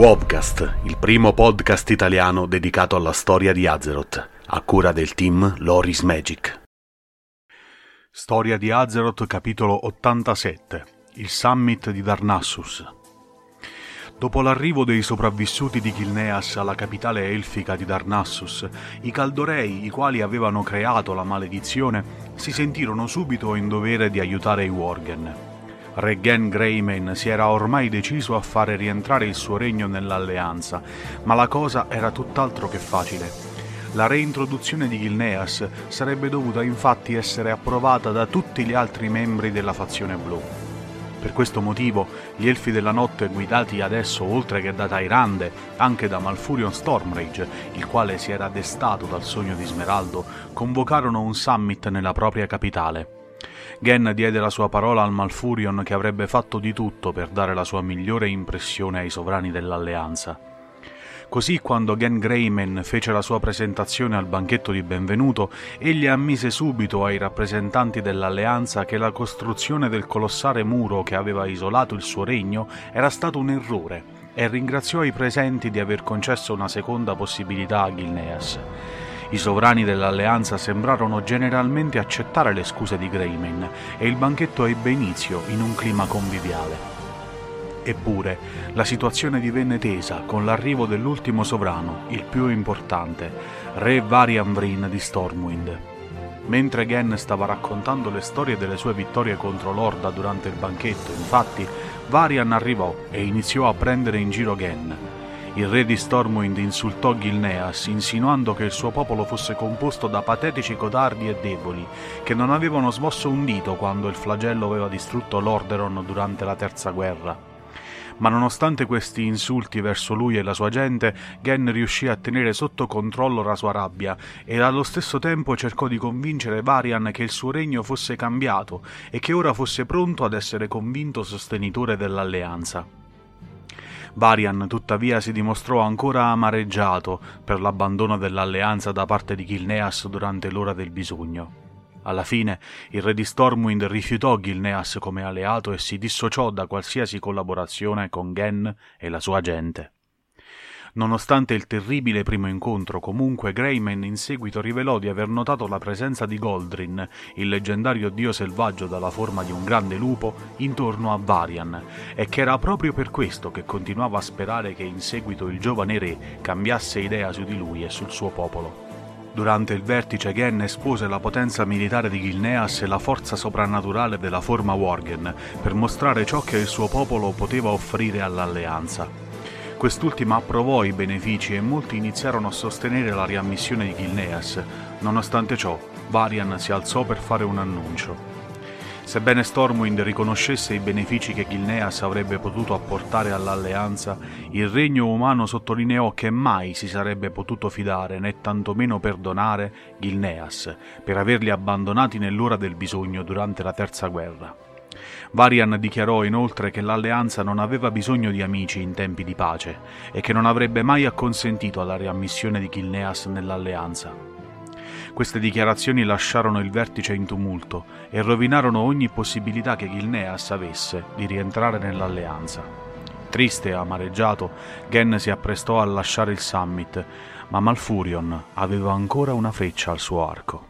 Wobcast, il primo podcast italiano dedicato alla storia di Azeroth, a cura del team Loris Magic. Storia di Azeroth, capitolo 87 Il Summit di Darnassus. Dopo l'arrivo dei sopravvissuti di Gilneas alla capitale elfica di Darnassus, i Caldorei, i quali avevano creato la maledizione, si sentirono subito in dovere di aiutare i Worgen. Reggen Greymane si era ormai deciso a fare rientrare il suo regno nell'alleanza, ma la cosa era tutt'altro che facile. La reintroduzione di Gilneas sarebbe dovuta infatti essere approvata da tutti gli altri membri della fazione blu. Per questo motivo, gli Elfi della Notte, guidati adesso oltre che da Tyrande, anche da Malfurion Stormrage, il quale si era destato dal sogno di Smeraldo, convocarono un summit nella propria capitale. Gen diede la sua parola al Malfurion che avrebbe fatto di tutto per dare la sua migliore impressione ai sovrani dell'alleanza. Così quando Gen Greyman fece la sua presentazione al banchetto di benvenuto, egli ammise subito ai rappresentanti dell'alleanza che la costruzione del colossale muro che aveva isolato il suo regno era stato un errore e ringraziò i presenti di aver concesso una seconda possibilità a Gilneas. I sovrani dell'alleanza sembrarono generalmente accettare le scuse di Greyman e il banchetto ebbe inizio in un clima conviviale. Eppure, la situazione divenne tesa con l'arrivo dell'ultimo sovrano, il più importante, re Varian Vryn di Stormwind. Mentre Gen stava raccontando le storie delle sue vittorie contro l'Orda durante il banchetto, infatti, Varian arrivò e iniziò a prendere in giro Gen, il re di Stormwind insultò Gilneas, insinuando che il suo popolo fosse composto da patetici codardi e deboli, che non avevano smosso un dito quando il flagello aveva distrutto Lordaeron durante la Terza Guerra. Ma nonostante questi insulti verso lui e la sua gente, Gen riuscì a tenere sotto controllo la sua rabbia e allo stesso tempo cercò di convincere Varian che il suo regno fosse cambiato e che ora fosse pronto ad essere convinto sostenitore dell'alleanza. Varian tuttavia si dimostrò ancora amareggiato per l'abbandono dell'alleanza da parte di Gilneas durante l'ora del bisogno. Alla fine il re di Stormwind rifiutò Gilneas come alleato e si dissociò da qualsiasi collaborazione con Gen e la sua gente. Nonostante il terribile primo incontro, comunque Greyman in seguito rivelò di aver notato la presenza di Goldrin, il leggendario dio selvaggio dalla forma di un grande lupo, intorno a Varian, e che era proprio per questo che continuava a sperare che in seguito il giovane re cambiasse idea su di lui e sul suo popolo. Durante il vertice Gen espose la potenza militare di Gilneas e la forza soprannaturale della forma Worgen per mostrare ciò che il suo popolo poteva offrire all'alleanza. Quest'ultima approvò i benefici e molti iniziarono a sostenere la riammissione di Gilneas. Nonostante ciò, Varian si alzò per fare un annuncio. Sebbene Stormwind riconoscesse i benefici che Gilneas avrebbe potuto apportare all'alleanza, il regno umano sottolineò che mai si sarebbe potuto fidare né tantomeno perdonare Gilneas per averli abbandonati nell'ora del bisogno durante la Terza Guerra. Varian dichiarò inoltre che l'alleanza non aveva bisogno di amici in tempi di pace e che non avrebbe mai acconsentito alla riammissione di Gilneas nell'alleanza. Queste dichiarazioni lasciarono il vertice in tumulto e rovinarono ogni possibilità che Gilneas avesse di rientrare nell'alleanza. Triste e amareggiato, Gen si apprestò a lasciare il summit, ma Malfurion aveva ancora una freccia al suo arco.